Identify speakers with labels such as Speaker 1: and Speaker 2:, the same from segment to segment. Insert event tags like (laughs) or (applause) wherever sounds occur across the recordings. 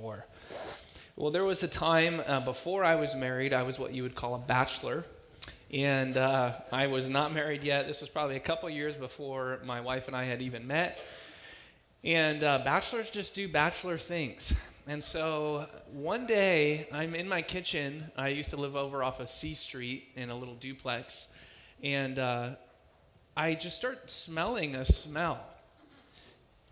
Speaker 1: door. Well, there was a time uh, before I was married, I was what you would call a bachelor. And uh, I was not married yet. This was probably a couple years before my wife and I had even met. And uh, bachelors just do bachelor things. And so one day, I'm in my kitchen. I used to live over off of C Street in a little duplex. And uh, I just start smelling a smell.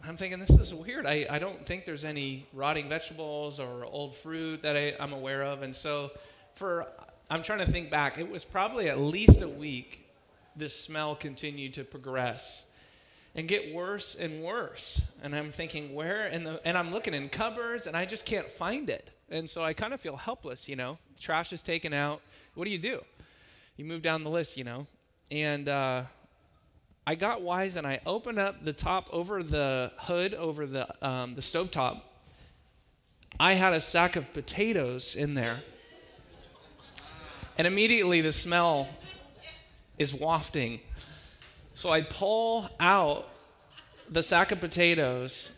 Speaker 1: I'm thinking, this is weird. I, I don't think there's any rotting vegetables or old fruit that I, I'm aware of. And so, for I'm trying to think back, it was probably at least a week this smell continued to progress and get worse and worse. And I'm thinking, where? And, the, and I'm looking in cupboards and I just can't find it. And so I kind of feel helpless, you know. Trash is taken out. What do you do? You move down the list, you know. And uh, I got wise and I opened up the top over the hood, over the, um, the stove top. I had a sack of potatoes in there. And immediately the smell is wafting. So I pull out the sack of potatoes.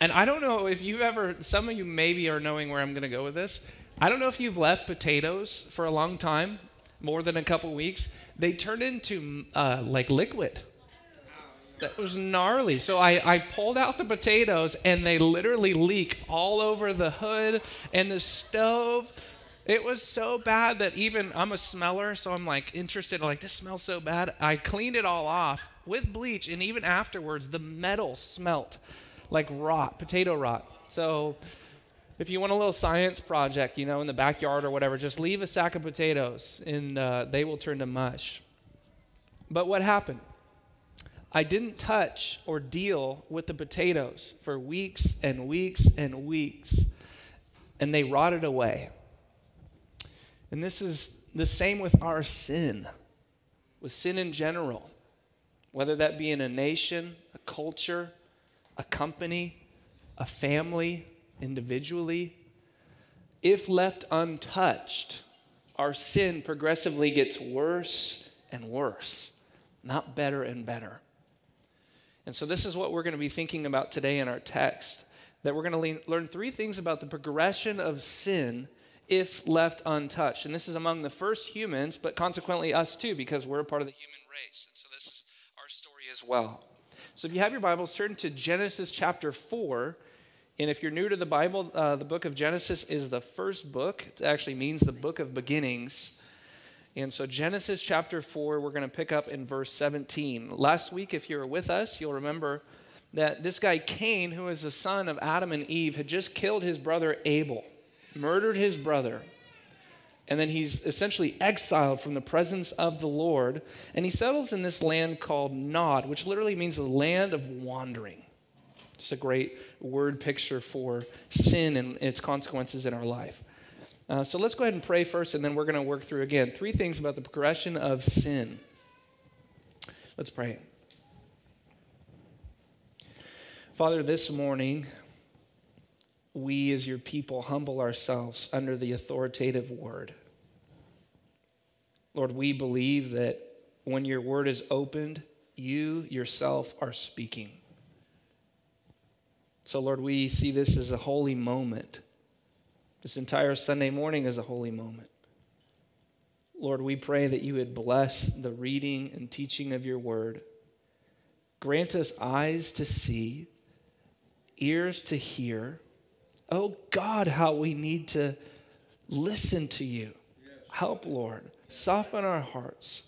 Speaker 1: And I don't know if you've ever, some of you maybe are knowing where I'm going to go with this. I don't know if you've left potatoes for a long time, more than a couple weeks. They turn into uh, like liquid. That was gnarly. So I, I pulled out the potatoes and they literally leak all over the hood and the stove. It was so bad that even I'm a smeller, so I'm like interested, like, this smells so bad. I cleaned it all off with bleach, and even afterwards, the metal smelt like rot, potato rot. So if you want a little science project, you know, in the backyard or whatever, just leave a sack of potatoes and uh, they will turn to mush. But what happened? I didn't touch or deal with the potatoes for weeks and weeks and weeks, and they rotted away. And this is the same with our sin, with sin in general, whether that be in a nation, a culture, a company, a family, individually. If left untouched, our sin progressively gets worse and worse, not better and better. And so, this is what we're going to be thinking about today in our text that we're going to learn three things about the progression of sin if left untouched. And this is among the first humans, but consequently us too, because we're a part of the human race. And so, this is our story as well. So, if you have your Bibles, turn to Genesis chapter 4. And if you're new to the Bible, uh, the book of Genesis is the first book. It actually means the book of beginnings. And so, Genesis chapter 4, we're going to pick up in verse 17. Last week, if you were with us, you'll remember that this guy, Cain, who is the son of Adam and Eve, had just killed his brother Abel, murdered his brother. And then he's essentially exiled from the presence of the Lord. And he settles in this land called Nod, which literally means the land of wandering. Just a great word picture for sin and its consequences in our life. Uh, so let's go ahead and pray first, and then we're going to work through again three things about the progression of sin. Let's pray. Father, this morning, we as your people humble ourselves under the authoritative word. Lord, we believe that when your word is opened, you yourself are speaking. So, Lord, we see this as a holy moment this entire Sunday morning is a holy moment. Lord, we pray that you would bless the reading and teaching of your word. Grant us eyes to see, ears to hear. Oh God, how we need to listen to you. Help, Lord. Soften our hearts.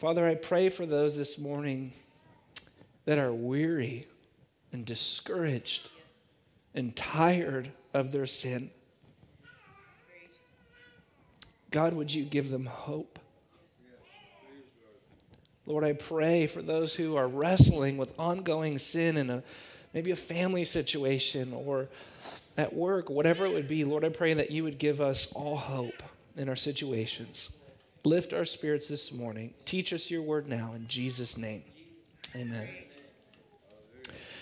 Speaker 1: Father, I pray for those this morning that are weary and discouraged and tired of their sin. God, would you give them hope? Lord, I pray for those who are wrestling with ongoing sin in a maybe a family situation or at work, whatever it would be. Lord, I pray that you would give us all hope in our situations. Lift our spirits this morning. Teach us your word now in Jesus' name. Amen.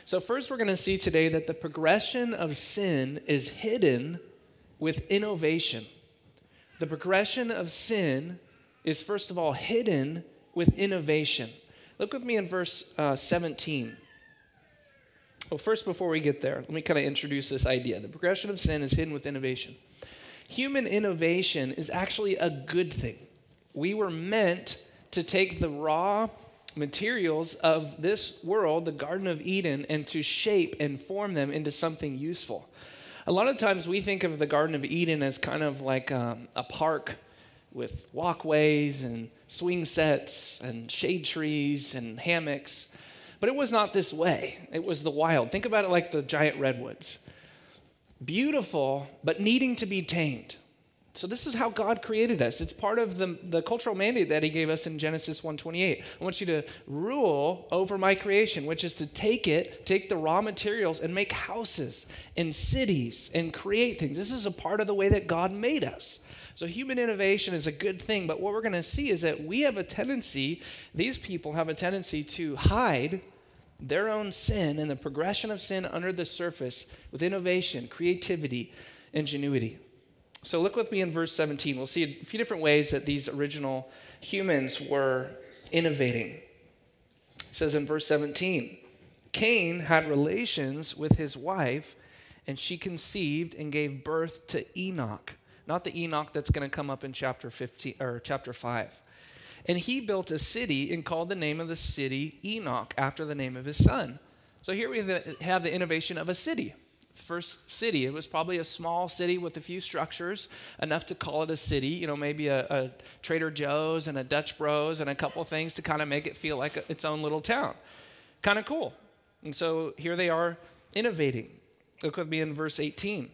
Speaker 1: So, first, we're going to see today that the progression of sin is hidden with innovation. The progression of sin is, first of all, hidden with innovation. Look with me in verse uh, 17. Well, first, before we get there, let me kind of introduce this idea. The progression of sin is hidden with innovation. Human innovation is actually a good thing. We were meant to take the raw materials of this world, the Garden of Eden, and to shape and form them into something useful. A lot of times we think of the Garden of Eden as kind of like um, a park with walkways and swing sets and shade trees and hammocks. But it was not this way. It was the wild. Think about it like the giant redwoods. Beautiful, but needing to be tamed. So this is how God created us. It's part of the, the cultural mandate that he gave us in Genesis 1:28. I want you to rule over my creation, which is to take it, take the raw materials and make houses and cities and create things. This is a part of the way that God made us. So human innovation is a good thing, but what we're going to see is that we have a tendency, these people have a tendency to hide their own sin and the progression of sin under the surface with innovation, creativity, ingenuity. So look with me in verse 17. We'll see a few different ways that these original humans were innovating. It says in verse 17 Cain had relations with his wife, and she conceived and gave birth to Enoch. Not the Enoch that's going to come up in chapter 15 or chapter 5. And he built a city and called the name of the city Enoch after the name of his son. So here we have the innovation of a city first city. It was probably a small city with a few structures, enough to call it a city. You know, maybe a, a Trader Joe's and a Dutch Bros and a couple things to kind of make it feel like a, its own little town. Kind of cool. And so here they are innovating. Look with me in verse 18. It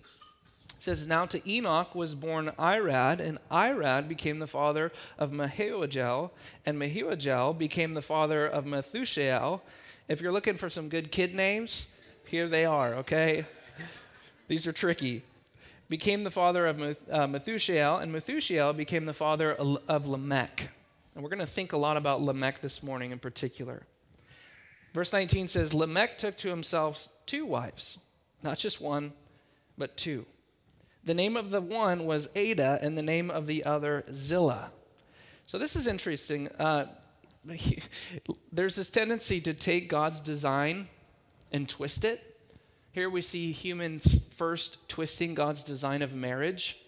Speaker 1: says, Now to Enoch was born Irad, and Irad became the father of Mehujael, and Mehujael became the father of Methushael. If you're looking for some good kid names, here they are, okay? These are tricky. Became the father of uh, Methushael, and Methushael became the father of Lamech. And we're going to think a lot about Lamech this morning in particular. Verse 19 says, Lamech took to himself two wives, not just one, but two. The name of the one was Adah, and the name of the other Zillah. So this is interesting. Uh, (laughs) there's this tendency to take God's design and twist it here we see humans first twisting God's design of marriage.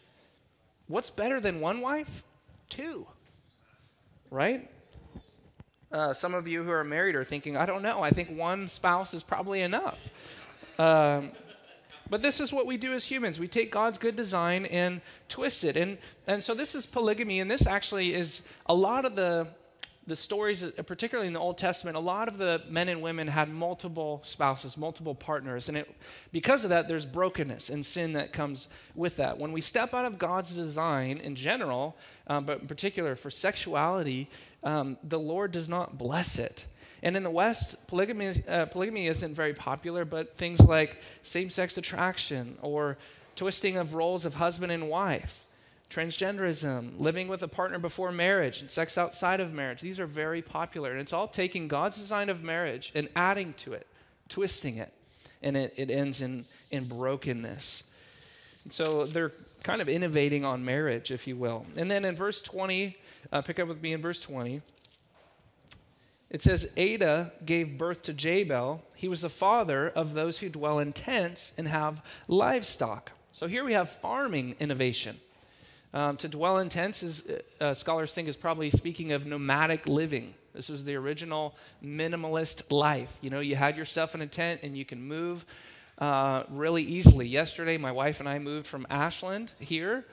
Speaker 1: What's better than one wife? Two. Right? Uh, some of you who are married are thinking, I don't know, I think one spouse is probably enough. Um, but this is what we do as humans. We take God's good design and twist it. And, and so this is polygamy, and this actually is a lot of the the stories, particularly in the Old Testament, a lot of the men and women had multiple spouses, multiple partners. And it, because of that, there's brokenness and sin that comes with that. When we step out of God's design in general, um, but in particular for sexuality, um, the Lord does not bless it. And in the West, polygamy, uh, polygamy isn't very popular, but things like same sex attraction or twisting of roles of husband and wife transgenderism, living with a partner before marriage, and sex outside of marriage. These are very popular. And it's all taking God's design of marriage and adding to it, twisting it. And it, it ends in, in brokenness. And so they're kind of innovating on marriage, if you will. And then in verse 20, uh, pick up with me in verse 20. It says, Adah gave birth to Jabal. He was the father of those who dwell in tents and have livestock. So here we have farming innovation. Um, to dwell in tents, is, uh, scholars think, is probably speaking of nomadic living. This was the original minimalist life. You know, you had your stuff in a tent and you can move uh, really easily. Yesterday, my wife and I moved from Ashland here,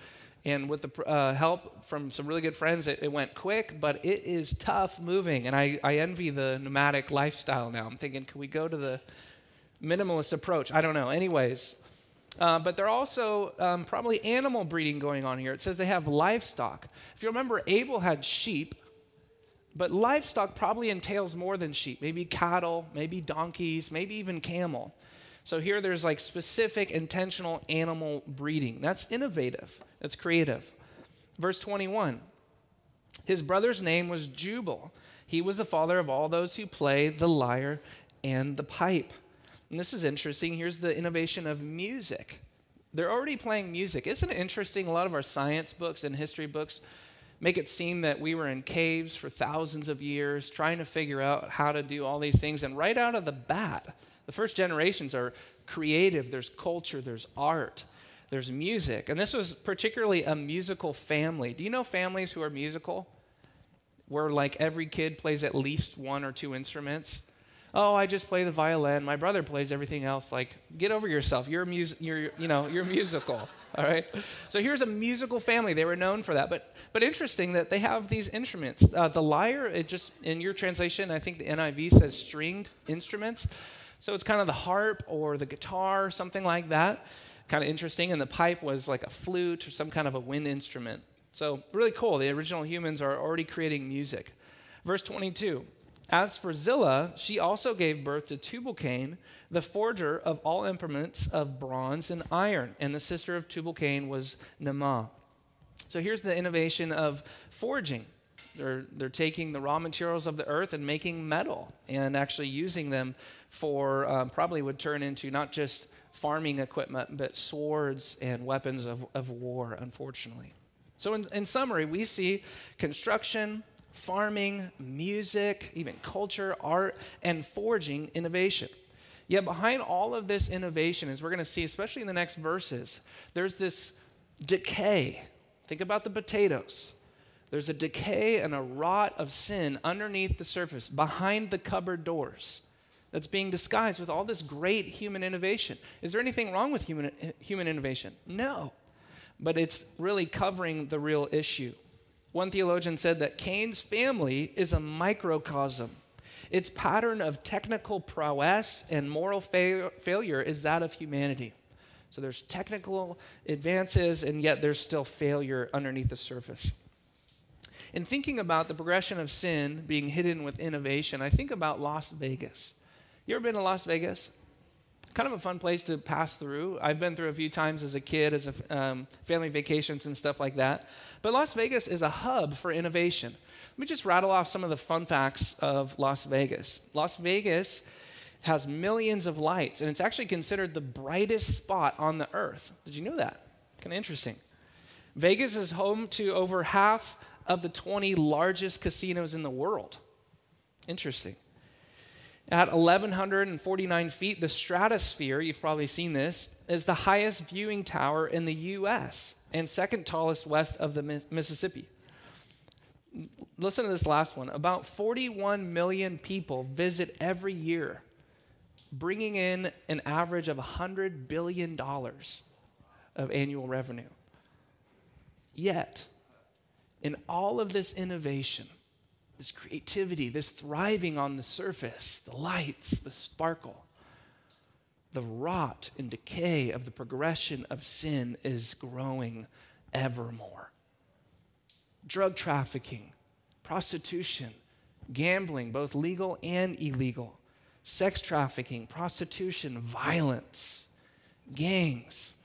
Speaker 1: and with the uh, help from some really good friends, it, it, went quick, but it is tough moving. And I, I envy the nomadic lifestyle now. I'm thinking, can we go to the minimalist approach? I don't know. Anyways, uh, but they're also um, probably animal breeding going on here. It says they have livestock. If you remember, Abel had sheep, but livestock probably entails more than sheep. Maybe cattle, maybe donkeys, maybe even camel. So here there's like specific intentional animal breeding. That's innovative, that's creative. Verse 21 His brother's name was Jubal. He was the father of all those who play the lyre and the pipe. And this is interesting. Here's the innovation of music. They're already playing music. Isn't it interesting? A lot of our science books and history books make it seem that we were in caves for thousands of years trying to figure out how to do all these things. And right out of the bat, The first generations are creative, there's culture, there's art, there's music. And this was particularly a musical family. Do you know families who are musical? Where like every kid plays at least one or two instruments? Oh, I just play the violin. My brother plays everything else. Like, get over yourself. You're mus- you're you know, you're musical. (laughs) All right. So here's a musical family. They were known for that. But but interesting that they have these instruments. Uh, the lyre, it just in your translation, I think the NIV says stringed instruments. So it's kind of the harp or the guitar, something like that. Kind of interesting. And the pipe was like a flute or some kind of a wind instrument. So really cool. The original humans are already creating music. Verse 22. As for Zillah, she also gave birth to Tubal-Cain, the forger of all implements of bronze and iron, and the sister of Tubal-Cain was Naamah. So here's the innovation of forging. They're, they're taking the raw materials of the earth and making metal and actually using them for um, probably would turn into not just farming equipment, but swords and weapons of, of war, unfortunately. So, in, in summary, we see construction, farming, music, even culture, art, and forging innovation. Yet behind all of this innovation, as we're going to see, especially in the next verses, there's this decay. Think about the potatoes. There's a decay and a rot of sin underneath the surface, behind the cupboard doors, that's being disguised with all this great human innovation. Is there anything wrong with human, human innovation? No. But it's really covering the real issue. One theologian said that Cain's family is a microcosm. Its pattern of technical prowess and moral fa- failure is that of humanity. So there's technical advances, and yet there's still failure underneath the surface. In thinking about the progression of sin being hidden with innovation, I think about Las Vegas. You ever been to Las Vegas? Kind of a fun place to pass through. I've been through a few times as a kid, as a um, family vacations and stuff like that. But Las Vegas is a hub for innovation. Let me just rattle off some of the fun facts of Las Vegas. Las Vegas has millions of lights, and it's actually considered the brightest spot on the earth. Did you know that? Kind of interesting. Vegas is home to over half of the 20 largest casinos in the world. Interesting. At 1,149 feet, the stratosphere, you've probably seen this, is the highest viewing tower in the U.S. and second tallest west of the Mississippi. Listen to this last one. About 41 million people visit every year, bringing in an average of $100 billion of annual revenue. Yet, in all of this innovation, this creativity, this thriving on the surface, the lights, the sparkle. The rot and decay of the progression of sin is growing ever more. Drug trafficking, prostitution, gambling, both legal and illegal, sex trafficking, prostitution, violence, gangs.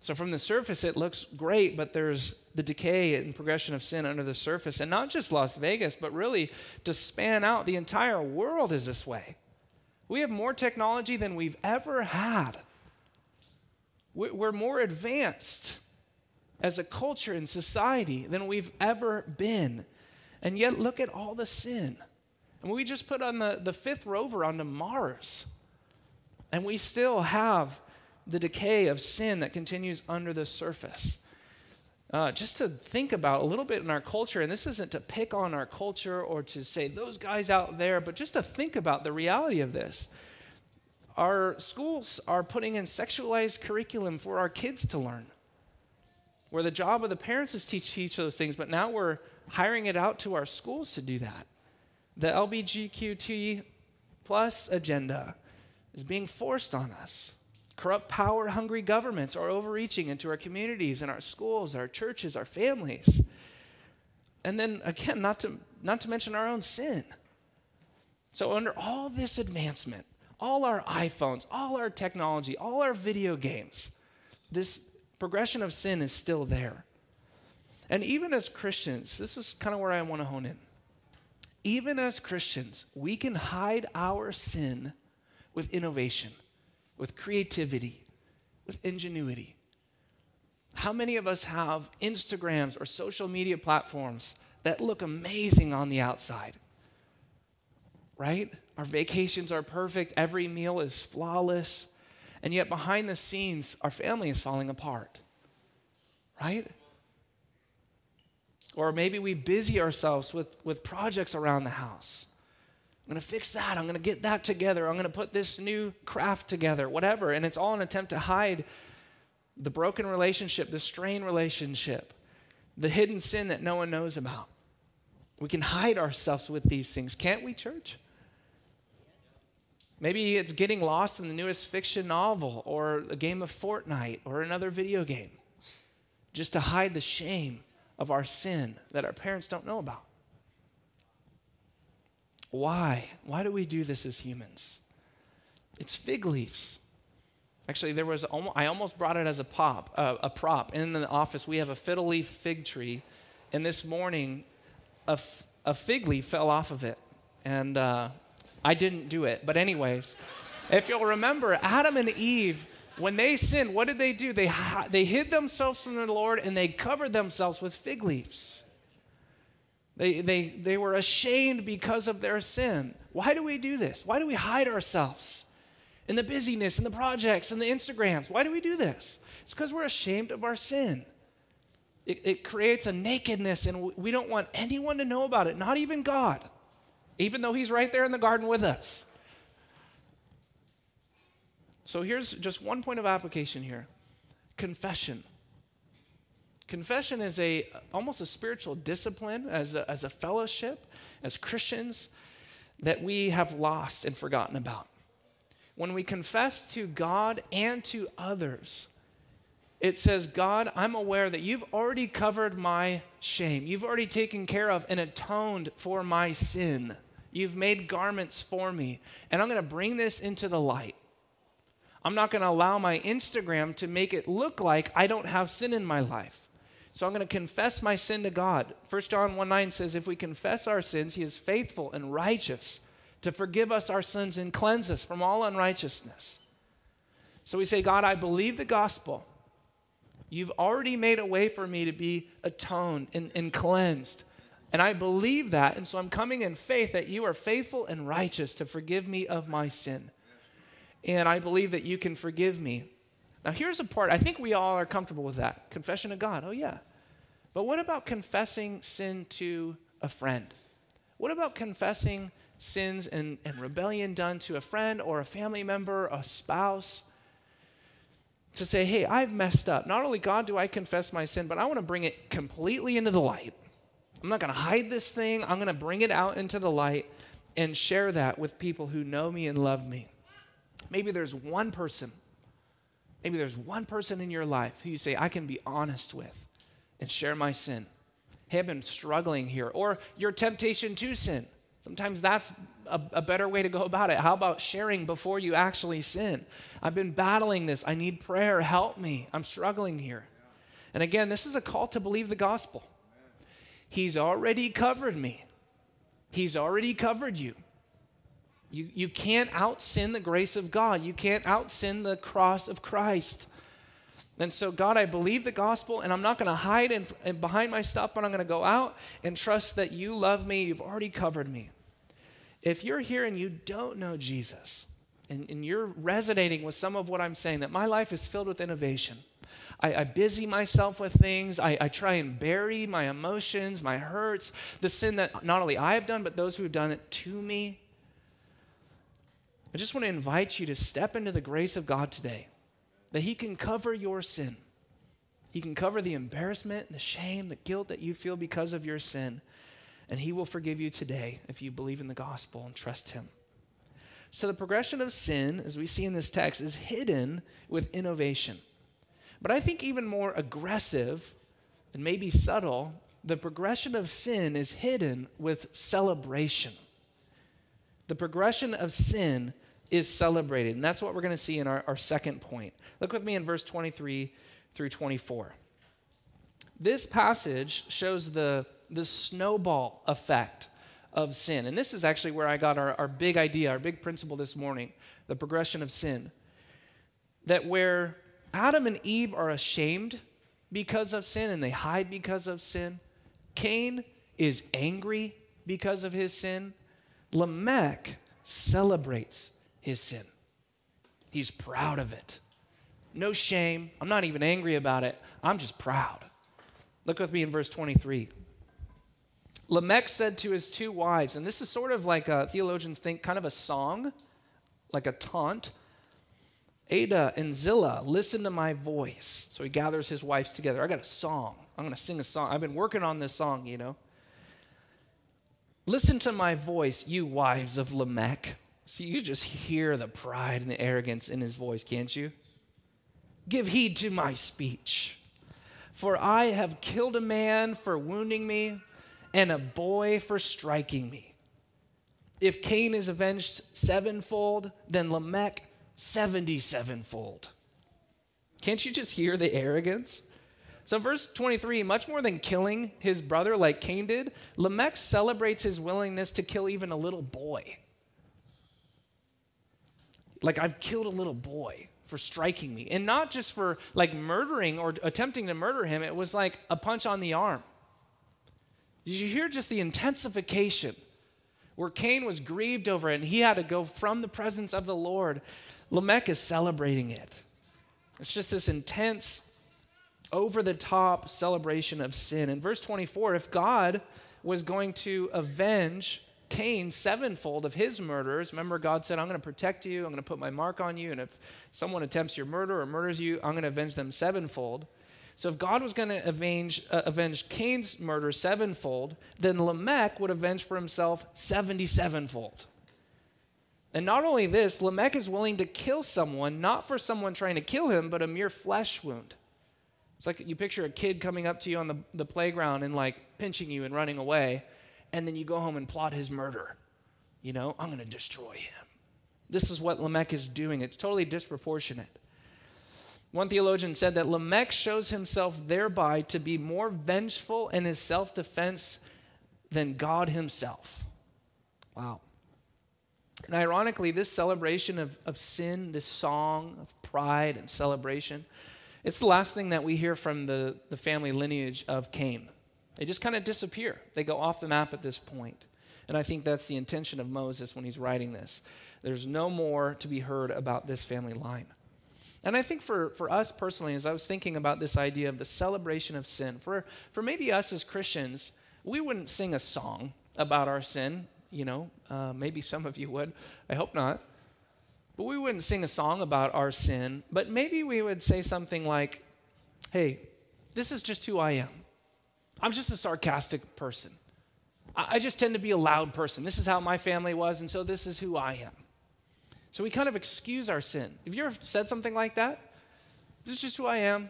Speaker 1: So, from the surface, it looks great, but there's the decay and progression of sin under the surface. And not just Las Vegas, but really to span out the entire world is this way. We have more technology than we've ever had. We're more advanced as a culture and society than we've ever been. And yet, look at all the sin. And we just put on the, the fifth rover onto Mars. And we still have the decay of sin that continues under the surface uh, just to think about a little bit in our culture, and this isn't to pick on our culture or to say those guys out there, but just to think about the reality of this. Our schools are putting in sexualized curriculum for our kids to learn, where the job of the parents is teach teach those things, but now we're hiring it out to our schools to do that. The LBGQT plus agenda is being forced on us. Corrupt, power hungry governments are overreaching into our communities and our schools, our churches, our families. And then again, not to, not to mention our own sin. So, under all this advancement, all our iPhones, all our technology, all our video games, this progression of sin is still there. And even as Christians, this is kind of where I want to hone in. Even as Christians, we can hide our sin with innovation with creativity, with ingenuity. How many of us have Instagrams or social media platforms that look amazing on the outside? right? Our vacations are perfect, every meal is flawless. And yet, behind the scenes, our family is falling apart, right? Or maybe we busy ourselves with, with projects around the house. I'm going to fix that. I'm going to get that together. I'm going to put this new craft together, whatever. And it's all an attempt to hide the broken relationship, the strained relationship, the hidden sin that no one knows about. We can hide ourselves with these things, can't we, church? Maybe it's getting lost in the newest fiction novel or a game of Fortnite or another video game just to hide the shame of our sin that our parents don't know about. Why? Why do we do this as humans? It's fig leaves. Actually, there was almost, I almost brought it as a pop, uh, a prop. In the office, we have a fiddle leaf fig tree, and this morning, a, f- a fig leaf fell off of it, and uh, I didn't do it. But anyways, if you'll remember, Adam and Eve when they sinned, what did they do? They, they hid themselves from the Lord and they covered themselves with fig leaves. They, they, they were ashamed because of their sin. Why do we do this? Why do we hide ourselves in the busyness, in the projects, in the Instagrams? Why do we do this? It's because we're ashamed of our sin. It, it creates a nakedness, and we don't want anyone to know about it, not even God, even though He's right there in the garden with us. So here's just one point of application here confession. Confession is a almost a spiritual discipline as a, as a fellowship, as Christians, that we have lost and forgotten about. When we confess to God and to others, it says, God, I'm aware that you've already covered my shame. You've already taken care of and atoned for my sin. You've made garments for me. And I'm going to bring this into the light. I'm not going to allow my Instagram to make it look like I don't have sin in my life. So I'm going to confess my sin to God. 1 John 1 9 says, If we confess our sins, he is faithful and righteous to forgive us our sins and cleanse us from all unrighteousness. So we say, God, I believe the gospel. You've already made a way for me to be atoned and, and cleansed. And I believe that. And so I'm coming in faith that you are faithful and righteous to forgive me of my sin and I believe that you can forgive me. Now, here's a part, I think we all are comfortable with that confession to God. Oh, yeah. But what about confessing sin to a friend? What about confessing sins and, and rebellion done to a friend or a family member, a spouse? To say, hey, I've messed up. Not only, God, do I confess my sin, but I want to bring it completely into the light. I'm not going to hide this thing. I'm going to bring it out into the light and share that with people who know me and love me. Maybe there's one person, maybe there's one person in your life who you say, I can be honest with and share my sin. Hey, I've been struggling here. Or your temptation to sin. Sometimes that's a, a, better way to go about it. How about sharing before you actually sin? I've been battling this. I need prayer. Help me. I'm struggling here. And again, this is a call to believe the gospel. He's already covered me, He's already covered you. You, you can't out sin the grace of God. You can't out sin the cross of Christ. And so, God, I believe the gospel, and I'm not going to hide in, in behind my stuff, but I'm going to go out and trust that you love me. You've already covered me. If you're here and you don't know Jesus, and, and you're resonating with some of what I'm saying, that my life is filled with innovation. I, I busy myself with things. I, I try and bury my emotions, my hurts, the sin that not only I have done, but those who have done it to me. I just want to invite you to step into the grace of God today, that He can cover your sin. He can cover the embarrassment, the shame, the guilt that you feel because of your sin. And He will forgive you today if you believe in the gospel and trust Him. So, the progression of sin, as we see in this text, is hidden with innovation. But I think even more aggressive and maybe subtle, the progression of sin is hidden with celebration. The progression of sin is celebrated. And that's what we're going to see in our, our second point. Look with me in verse 23 through 24. This passage shows the, the snowball effect of sin. And this is actually where I got our, our big idea, our big principle this morning the progression of sin. That where Adam and Eve are ashamed because of sin and they hide because of sin, Cain is angry because of his sin, Lamech celebrates his sin. He's proud of it. No shame. I'm not even angry about it. I'm just proud. Look with me in verse 23. Lamech said to his two wives, and this is sort of like a, theologians think kind of a song, like a taunt. Adah and Zillah, listen to my voice. So he gathers his wives together. I got a song. I'm going to sing a song. I've been working on this song, you know. Listen to my voice, you wives of Lamech. See, you just hear the pride and the arrogance in his voice, can't you? Give heed to my speech. For I have killed a man for wounding me and a boy for striking me. If Cain is avenged sevenfold, then Lamech seventy-sevenfold. Can't you just hear the arrogance? So, verse 23 much more than killing his brother like Cain did, Lamech celebrates his willingness to kill even a little boy. Like, I've killed a little boy for striking me. And not just for like murdering or attempting to murder him, it was like a punch on the arm. Did you hear just the intensification where Cain was grieved over it and he had to go from the presence of the Lord? Lamech is celebrating it. It's just this intense, over the top celebration of sin. In verse 24, if God was going to avenge Cain sevenfold of his murderers. Remember, God said, I'm going to protect you, I'm going to put my mark on you, and if someone attempts your murder or murders you, I'm going to avenge them sevenfold. So if God was going to avenge, uh, avenge Cain's murder sevenfold, then Lamech would avenge for himself 77fold. And not only this, Lamech is willing to kill someone, not for someone trying to kill him, but a mere flesh wound. It's like you picture a kid coming up to you on the, the playground and like pinching you and running away and then you go home and plot his murder. You know, I'm going to destroy him. This is what Lamech is doing. It's totally disproportionate. One theologian said that Lamech shows himself thereby to be more vengeful in his self defense than God himself. Wow. And ironically, this celebration of, of sin, this song of pride and celebration, it's the last thing that we hear from the, the family lineage of Cain. They just kind of disappear. They go off the map at this point. And I think that's the intention of Moses when he's writing this. There's no more to be heard about this family line. And I think for, for us personally, as I was thinking about this idea of the celebration of sin, for, for maybe us as Christians, we wouldn't sing a song about our sin. You know, uh, maybe some of you would. I hope not. But we wouldn't sing a song about our sin. But maybe we would say something like, hey, this is just who I am. I'm just a sarcastic person. I just tend to be a loud person. This is how my family was, and so this is who I am. So we kind of excuse our sin. Have you ever said something like that? This is just who I am.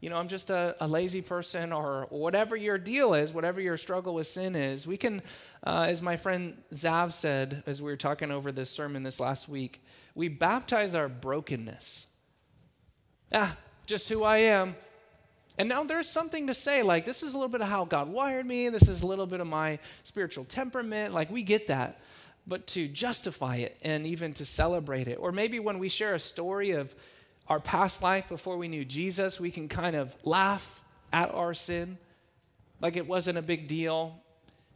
Speaker 1: You know, I'm just a, a lazy person, or whatever your deal is, whatever your struggle with sin is. We can, uh, as my friend Zav said, as we were talking over this sermon this last week, we baptize our brokenness. Ah, just who I am. And now there's something to say, like, this is a little bit of how God wired me, and this is a little bit of my spiritual temperament. Like, we get that. But to justify it and even to celebrate it, or maybe when we share a story of our past life before we knew Jesus, we can kind of laugh at our sin like it wasn't a big deal,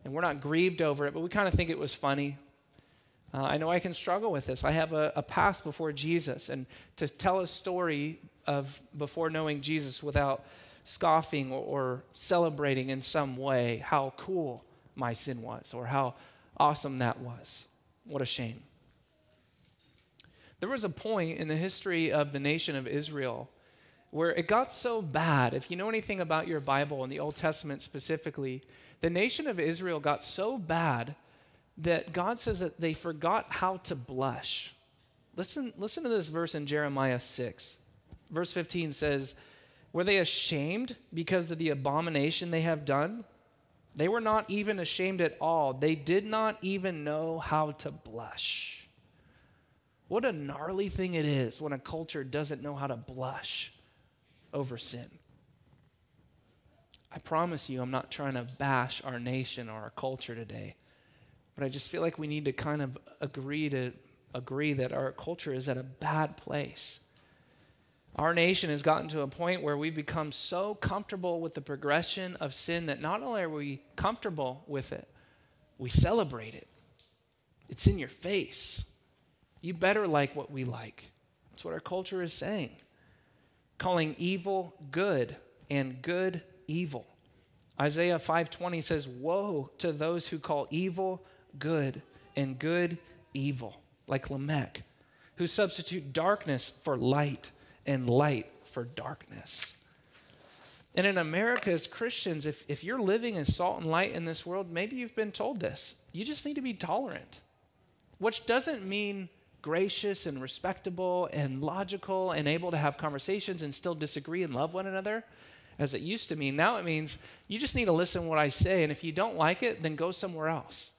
Speaker 1: and we're not grieved over it, but we kind of think it was funny. Uh, I know I can struggle with this. I have a, a past before Jesus, and to tell a story of before knowing Jesus without scoffing or, celebrating in some way how cool my sin was or how awesome that was. What a shame. There was a point in the history of the nation of Israel where it got so bad. If you know anything about your Bible and the Old Testament specifically, the nation of Israel got so bad that God says that they forgot how to blush. Listen, listen to this verse in Jeremiah 6. Verse 15 says, were they ashamed because of the abomination they have done? They were not even ashamed at all. They did not even know how to blush. What a gnarly thing it is when a culture doesn't know how to blush over sin. I promise you, I'm not trying to bash our nation or our culture today, but I just feel like we need to kind of agree to agree that our culture is at a bad place. Our nation has gotten to a point where we've become so comfortable with the progression of sin that not only are we comfortable with it, we celebrate it. It's in your face. You better like what we like. That's what our culture is saying. Calling evil good and good evil. Isaiah 5:20 says, "Woe to those who call evil good and good evil, like Lamech, who substitute darkness for light and light for darkness." And in America, as Christians, if, if you're living as salt and light in this world, maybe you've been told this. You just need to be tolerant, which doesn't mean gracious and respectable and logical and able to have conversations and still disagree and love one another as it used to mean. Now it means you just need to listen to what I say, and if you don't like it, then go somewhere else.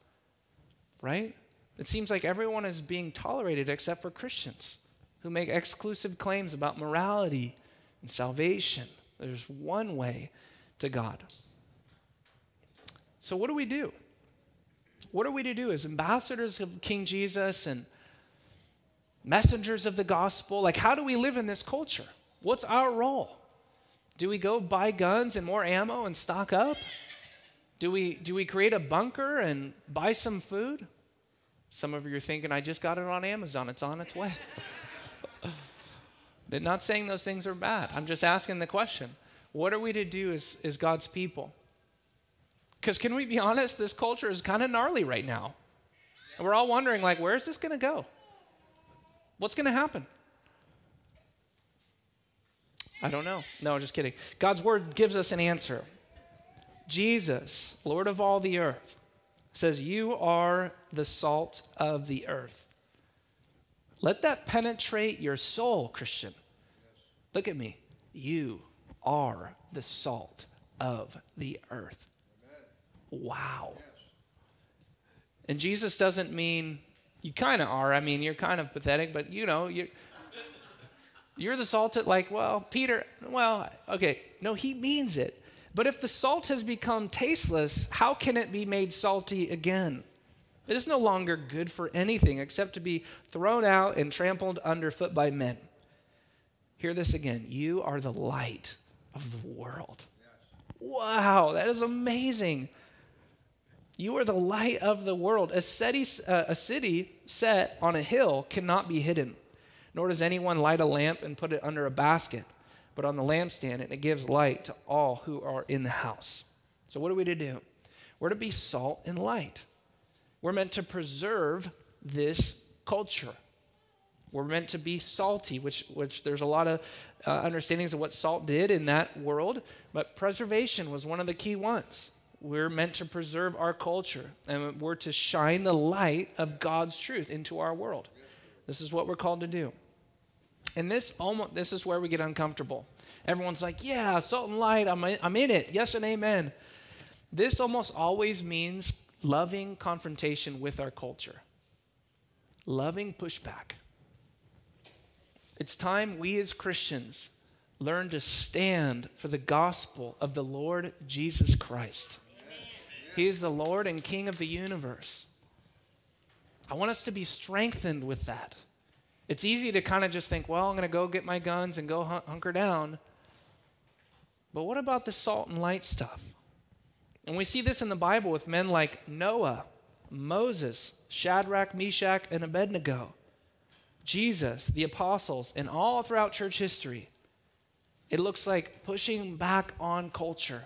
Speaker 1: Right? It seems like everyone is being tolerated except for Christians who make exclusive claims about morality and salvation. There's one way to God. So, what do we do? What are we to do as ambassadors of King Jesus and messengers of the gospel? Like, how do we live in this culture? What's our role? Do we go buy guns and more ammo and stock up? Do we, do we create a bunker and buy some food? Some of you are thinking, I just got it on Amazon, it's on its way. (laughs) (laughs) They're not saying those things are bad. I'm just asking the question what are we to do as, as God's people? Because can we be honest? This culture is kind of gnarly right now. And we're all wondering, like, where is this going to go? What's going to happen? I don't know. No, just kidding. God's word gives us an answer. Jesus, Lord of all the earth, says, You are the salt of the earth. Let that penetrate your soul, Christian. Look at me. You are the salt of the earth. Wow. And Jesus doesn't mean you kind of are. I mean, you're kind of pathetic, but you know, you're you're the salt at like, well, Peter, well, okay. No, he means it. But if the salt has become tasteless, how can it be made salty again? It is no longer good for anything except to be thrown out and trampled underfoot by men. Hear this again. You are the light of the world. Wow, that is amazing. You are the light of the world. A city, uh, a city set on a hill cannot be hidden, nor does anyone light a lamp and put it under a basket, but on the lampstand, and it gives light to all who are in the house. So, what are we to do? We're to be salt and light. We're meant to preserve this culture. We're meant to be salty, which, which there's a lot of uh, understandings of what salt did in that world, but preservation was one of the key ones. We're meant to preserve our culture, and we're to shine the light of God's truth into our world. This is what we're called to do. And this almost this is where we get uncomfortable. Everyone's like, "Yeah, salt and light, I'm in, I'm in it. Yes and amen." This almost always means loving confrontation with our culture, loving pushback. It's time we as Christians learn to stand for the gospel of the Lord Jesus Christ. He is the Lord and King of the universe. I want us to be strengthened with that. It's easy to kind of just think, well, I'm going to go get my guns and go hunker down. But what about the salt and light stuff? And we see this in the Bible with men like Noah, Moses, Shadrach, Meshach, and Abednego, Jesus, the apostles, and all throughout church history. It looks like pushing back on culture.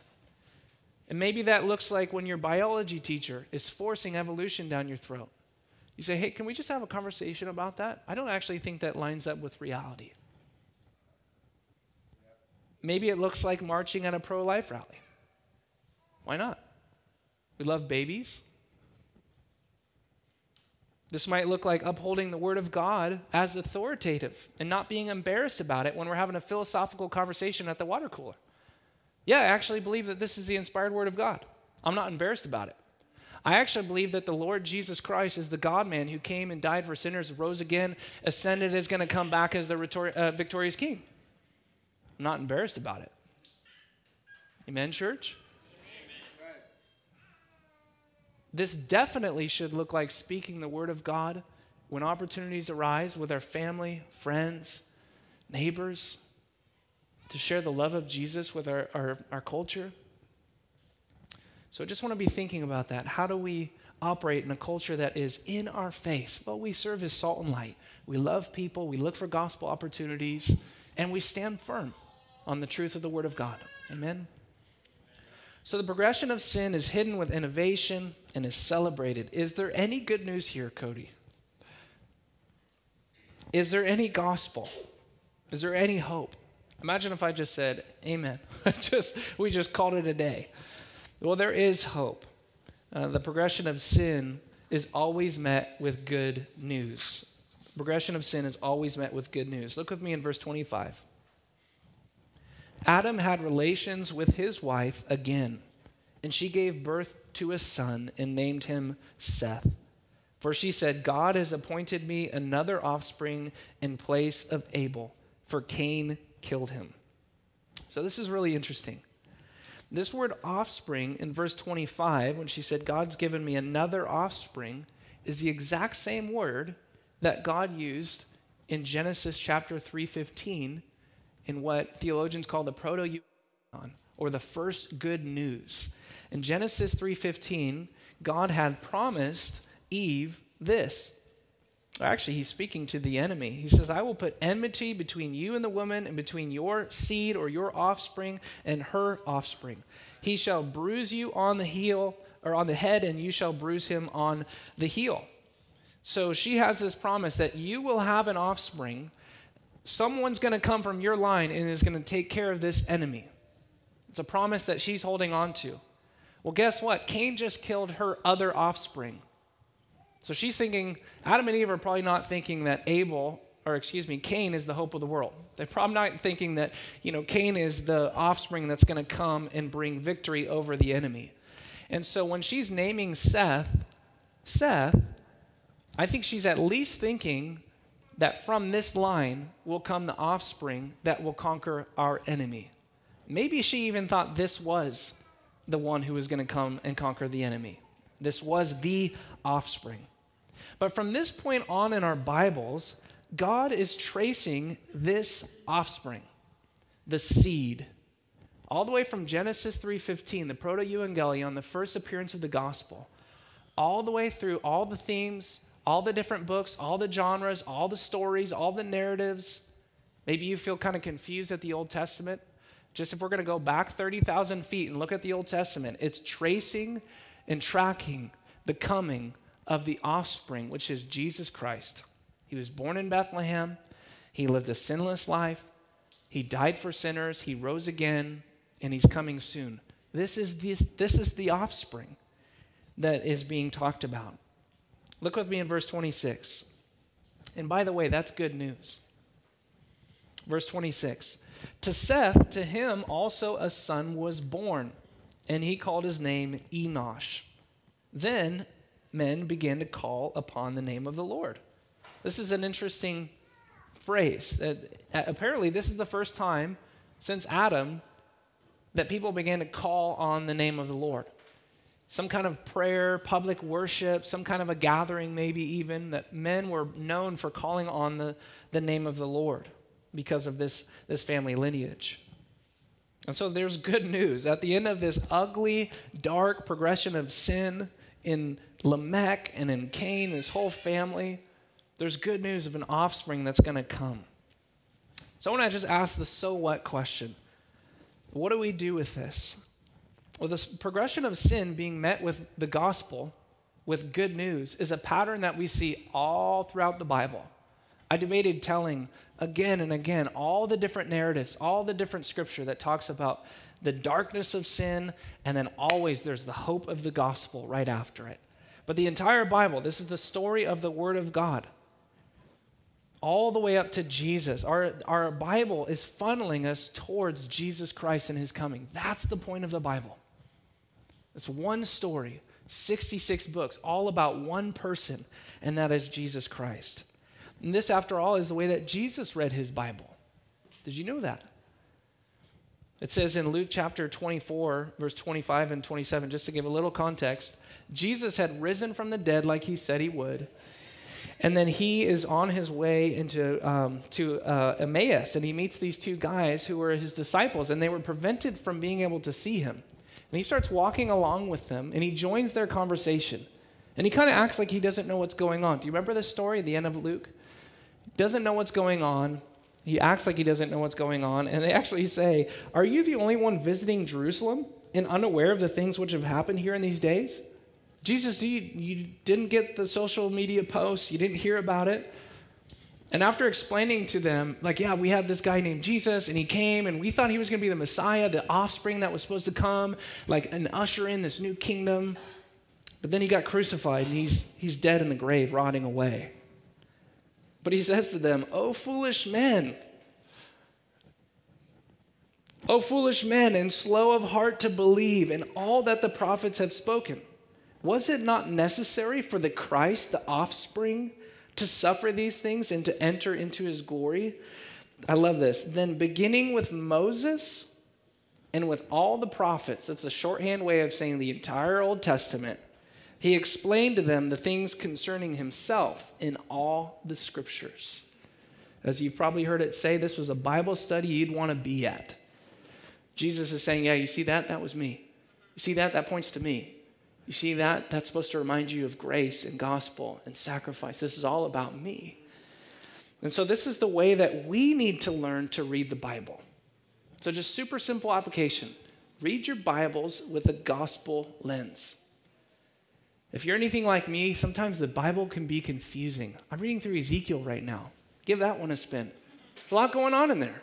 Speaker 1: And maybe that looks like when your biology teacher is forcing evolution down your throat. You say, hey, can we just have a conversation about that? I don't actually think that lines up with reality. Maybe it looks like marching at a pro life rally. Why not? We love babies. This might look like upholding the Word of God as authoritative and not being embarrassed about it when we're having a philosophical conversation at the water cooler. Yeah, I actually believe that this is the inspired Word of God. I'm not embarrassed about it. I actually believe that the Lord Jesus Christ is the God man who came and died for sinners, rose again, ascended, is going to come back as the uh, victorious king. I'm not embarrassed about it. Amen, church? This definitely should look like speaking the word of God when opportunities arise with our family, friends, neighbors, to share the love of Jesus with our, our, our culture. So I just want to be thinking about that. How do we operate in a culture that is in our face? Well, we serve as salt and light. We love people, we look for gospel opportunities, and we stand firm on the truth of the Word of God. Amen? So the progression of sin is hidden with innovation and is celebrated. Is there any good news here, Cody? Is there any gospel? Is there any hope? Imagine if I just said, Amen. (laughs) just, we just called it a day. Well, there is hope. Uh, the progression of sin is always met with good news. progression of sin is always met with good news. Look with me in verse 25. Adam had relations with his wife again, and she gave birth to a son and named him Seth. For she said, God has appointed me another offspring in place of Abel, for Cain killed him. So this is really interesting. This word offspring in verse 25, when she said, God's given me another offspring, is the exact same word that God used in Genesis chapter 3:15 in what theologians call the proto or the first good news. In Genesis 3:15, God had promised Eve this. Actually, he's speaking to the enemy. He says, I will put enmity between you and the woman, and between your seed or your offspring and her offspring. He shall bruise you on the heel or on the head, and you shall bruise him on the heel. So she has this promise that you will have an offspring. Someone's going to come from your line and is going to take care of this enemy. It's a promise that she's holding on to. Well, guess what? Cain just killed her other offspring. So she's thinking, Adam and Eve are probably not thinking that Abel, or excuse me, Cain is the hope of the world. They're probably not thinking that, you know, Cain is the offspring that's going to come and bring victory over the enemy. And so when she's naming Seth, Seth, I think she's at least thinking that from this line will come the offspring that will conquer our enemy. Maybe she even thought this was the one who was going to come and conquer the enemy. This was the offspring. But from this point on in our Bibles, God is tracing this offspring, the seed, all the way from Genesis 3:15, the proto-evangelion, the first appearance of the gospel, all the way through all the themes, all the different books, all the genres, all the stories, all the narratives. Maybe you feel kind of confused at the Old Testament. Just if we're going to go back 30,000 feet and look at the Old Testament, it's tracing and tracking the coming of the offspring, which is Jesus Christ. He was born in Bethlehem. He lived a sinless life. He died for sinners. He rose again, and he's coming soon. This is the, this is the offspring that is being talked about. Look with me in verse 26. And by the way, that's good news. Verse 26 To Seth, to him also a son was born, and he called his name Enosh. Then men began to call upon the name of the Lord. This is an interesting phrase. Uh, apparently, this is the first time since Adam that people began to call on the name of the Lord. Some kind of prayer, public worship, some kind of a gathering, maybe even, that men were known for calling on the, the name of the Lord because of this, this family lineage. And so there's good news. At the end of this ugly, dark progression of sin in Lamech and in Cain, his whole family, there's good news of an offspring that's going to come. So I want to just ask the so what question. What do we do with this? Well, this progression of sin being met with the gospel, with good news, is a pattern that we see all throughout the Bible. I debated telling again and again all the different narratives, all the different scripture that talks about the darkness of sin, and then always there's the hope of the gospel right after it. But the entire Bible, this is the story of the Word of God, all the way up to Jesus. Our, our Bible is funneling us towards Jesus Christ and His coming. That's the point of the Bible. It's one story, 66 books, all about one person, and that is Jesus Christ. And this, after all, is the way that Jesus read his Bible. Did you know that? It says in Luke chapter 24, verse 25 and 27, just to give a little context, Jesus had risen from the dead like he said he would. And then he is on his way into um, to uh, Emmaus, and he meets these two guys who were his disciples, and they were prevented from being able to see him. And he starts walking along with them and he joins their conversation. And he kind of acts like he doesn't know what's going on. Do you remember this story at the end of Luke? Doesn't know what's going on. He acts like he doesn't know what's going on. And they actually say, Are you the only one visiting Jerusalem and unaware of the things which have happened here in these days? Jesus, do you, you didn't get the social media posts, you didn't hear about it? And after explaining to them, like, yeah, we had this guy named Jesus, and he came, and we thought he was going to be the Messiah, the offspring that was supposed to come, like, and usher in this new kingdom. But then he got crucified, and he's, he's dead in the grave, rotting away. But he says to them, Oh, foolish men. Oh, foolish men, and slow of heart to believe in all that the prophets have spoken. Was it not necessary for the Christ, the offspring, to suffer these things and to enter into his glory. I love this. Then, beginning with Moses and with all the prophets, that's a shorthand way of saying the entire Old Testament, he explained to them the things concerning himself in all the scriptures. As you've probably heard it say, this was a Bible study you'd want to be at. Jesus is saying, Yeah, you see that? That was me. You see that? That points to me. You see that? That's supposed to remind you of grace and gospel and sacrifice. This is all about me. And so, this is the way that we need to learn to read the Bible. So, just super simple application read your Bibles with a gospel lens. If you're anything like me, sometimes the Bible can be confusing. I'm reading through Ezekiel right now. Give that one a spin. There's a lot going on in there.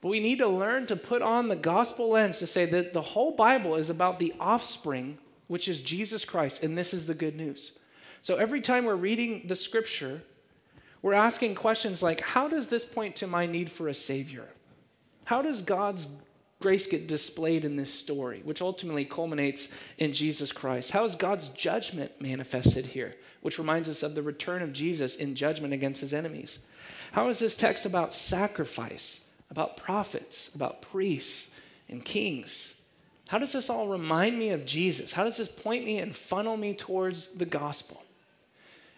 Speaker 1: But we need to learn to put on the gospel lens to say that the whole Bible is about the offspring which is Jesus Christ, and this is the good news. So every time we're reading the scripture, we're asking questions like how does this point to my need for a Savior? How does God's grace get displayed in this story, which ultimately culminates in Jesus Christ? How is God's judgment manifested here, which reminds us of the return of Jesus in judgment against his enemies? How is this text about sacrifice, about prophets, about priests and kings? How does this all remind me of Jesus? How does this point me and funnel me towards the gospel?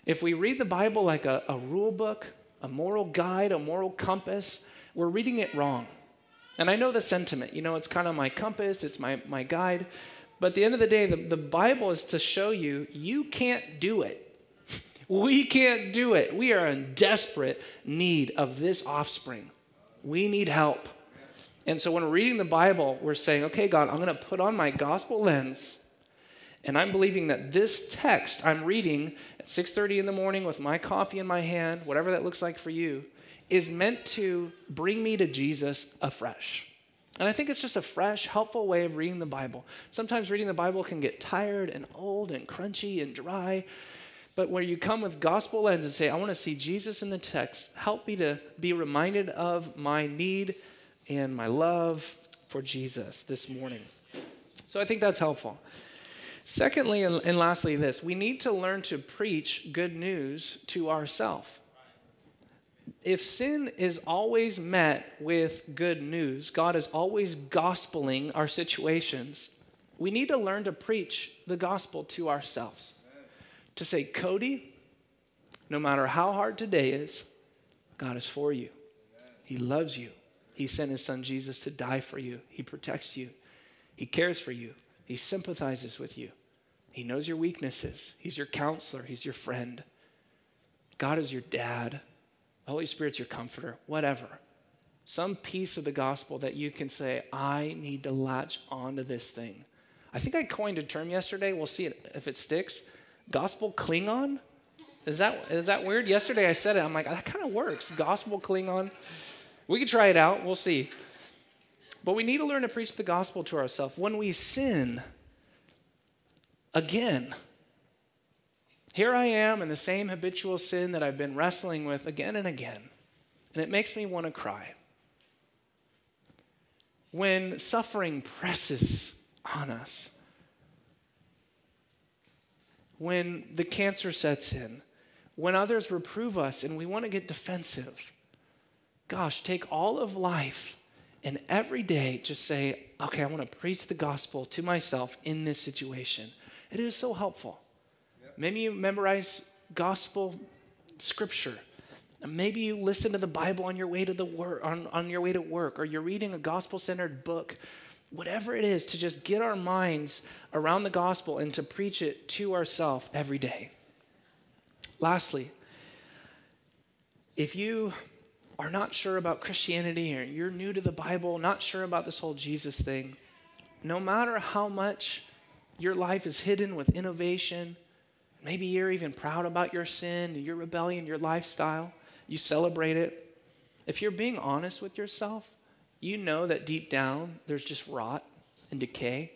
Speaker 1: If we read the Bible like a, a rule book, a moral guide, a moral compass, we're reading it wrong. And I know the sentiment. You know, it's kind of my compass, it's my, my guide. But at the end of the day, the, the Bible is to show you you can't do it. (laughs) We can't do it. We are in desperate need of this offspring. We need help. And so when we're reading the Bible, we're saying, okay, God, I'm going to put on my gospel lens. And I'm believing that this text I'm reading at 6:30 in the morning with my coffee in my hand, whatever that looks like for you, is meant to bring me to Jesus afresh. And I think it's just a fresh, helpful way of reading the Bible. Sometimes reading the Bible can get tired and old and crunchy and dry. But where you come with gospel lens and say, I want to see Jesus in the text, help me to be reminded of my need and my love for Jesus this morning. So I think that's helpful. Secondly, and, lastly, this we need to learn to preach good news to ourselves. If sin is always met with good news, God is always gospeling our situations, we need to learn to preach the gospel to ourselves. To say, Cody, no matter how hard today is, God is for you. He loves you. He sent his son Jesus to die for you. He protects you. He cares for you. He sympathizes with you. He knows your weaknesses. He's your counselor. He's your friend. God is your dad. The Holy Spirit's your comforter. Whatever. Some piece of the gospel that you can say, I need to latch onto this thing. I think I coined a term yesterday. We'll see if it sticks. Gospel Klingon? Is that, is that weird? Yesterday I said it. I'm like, that kind of works. Gospel Klingon. We can try it out, we'll see. But we need to learn to preach the gospel to ourselves. When we sin, again, here I am in the same habitual sin that I've been wrestling with again and again, and it makes me want to cry. When suffering presses on us, when the cancer sets in, when others reprove us and we want to get defensive, gosh, take all of life and every day just say, okay, I want to preach the gospel to myself in this situation. It is so helpful. Maybe you memorize gospel scripture. Maybe you listen to the Bible on your way to the work on, on your way to work, or you're reading a gospel-centered book whatever it is, to just get our minds around the gospel and to preach it to ourselves every day. Lastly, if you are not sure about Christianity or you're new to the Bible, not sure about this whole Jesus thing, no matter how much your life is hidden with innovation, maybe you're even proud about your sin, your rebellion, your lifestyle, you celebrate it. If you're being honest with yourself, you know that deep down there's just rot and decay.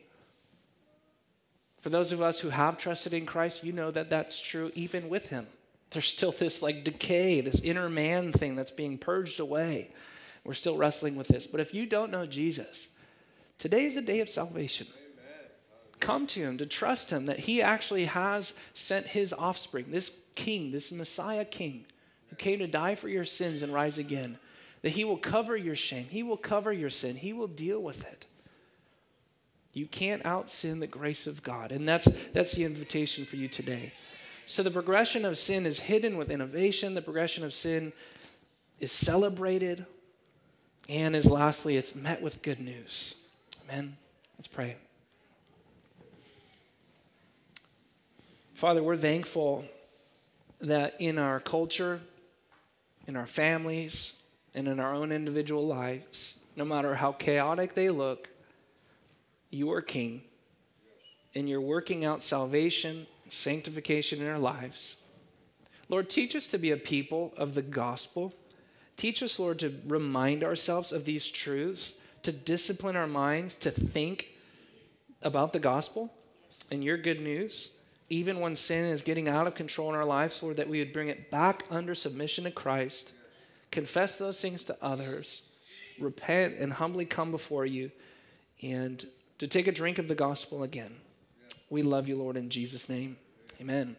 Speaker 1: For those of us who have trusted in Christ, you know that that's true even with Him. There's still this like decay, this inner man thing that's being purged away. We're still wrestling with this. But if you don't know Jesus, today is the day of salvation. Come to Him, to trust Him that He actually has sent His offspring, this King, this Messiah King, who came to die for your sins and rise again. That He will cover your shame, He will cover your sin, He will deal with it. You can't out sin the grace of God. And that's, that's the invitation for you today. So the progression of sin is hidden with innovation, the progression of sin is celebrated, and is lastly, it's met with good news. Amen. Let's pray. Father, we're thankful that in our culture, in our families, and in our own individual lives, no matter how chaotic they look, you are king, and you're working out salvation sanctification in our lives. Lord, teach us to be a people of the gospel. Teach us, Lord, to remind ourselves of these truths, to discipline our minds, to think about the gospel and your good news, even when sin is getting out of control in our lives, Lord, that we would bring it back under submission to Christ, confess those things to others, repent and humbly come before you, and to take a drink of the gospel again. We love you, Lord, in Jesus' name. Amen.